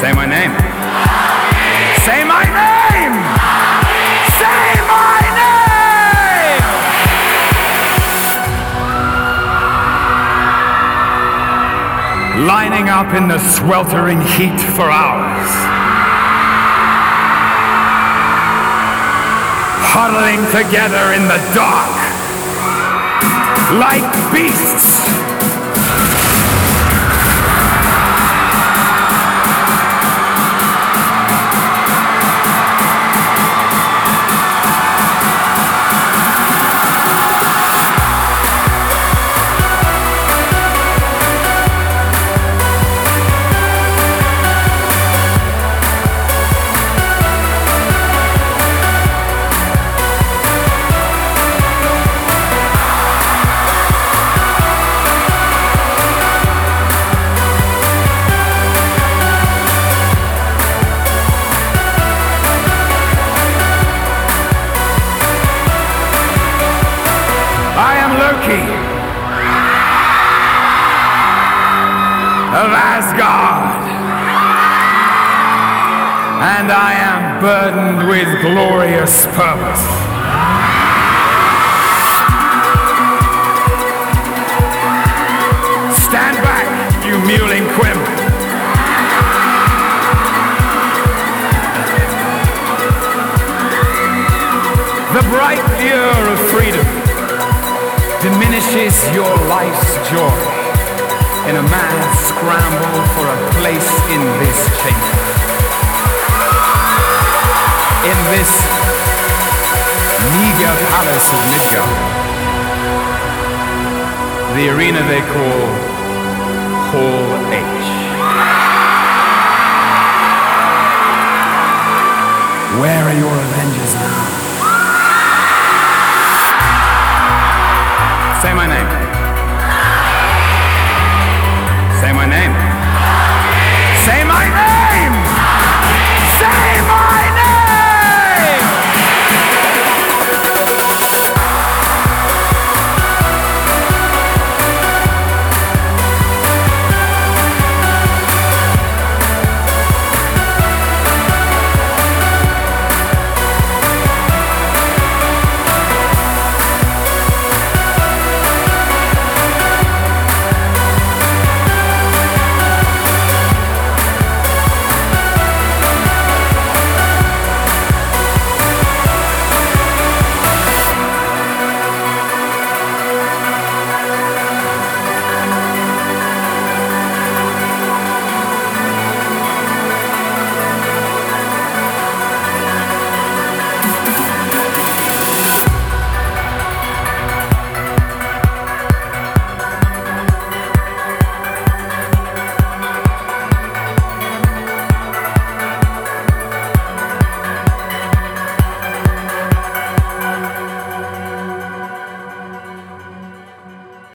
Say my name. Lining up in the sweltering heat for hours. Huddling together in the dark. Like beasts. Of Asgard, and I am burdened with glorious purpose. Stand back, you mewling quim. The bright lure of freedom diminishes your life's joy in a mad scramble for a place in this chamber. In this meager palace of Midgard. The arena they call Hall H. Where are your Avengers now?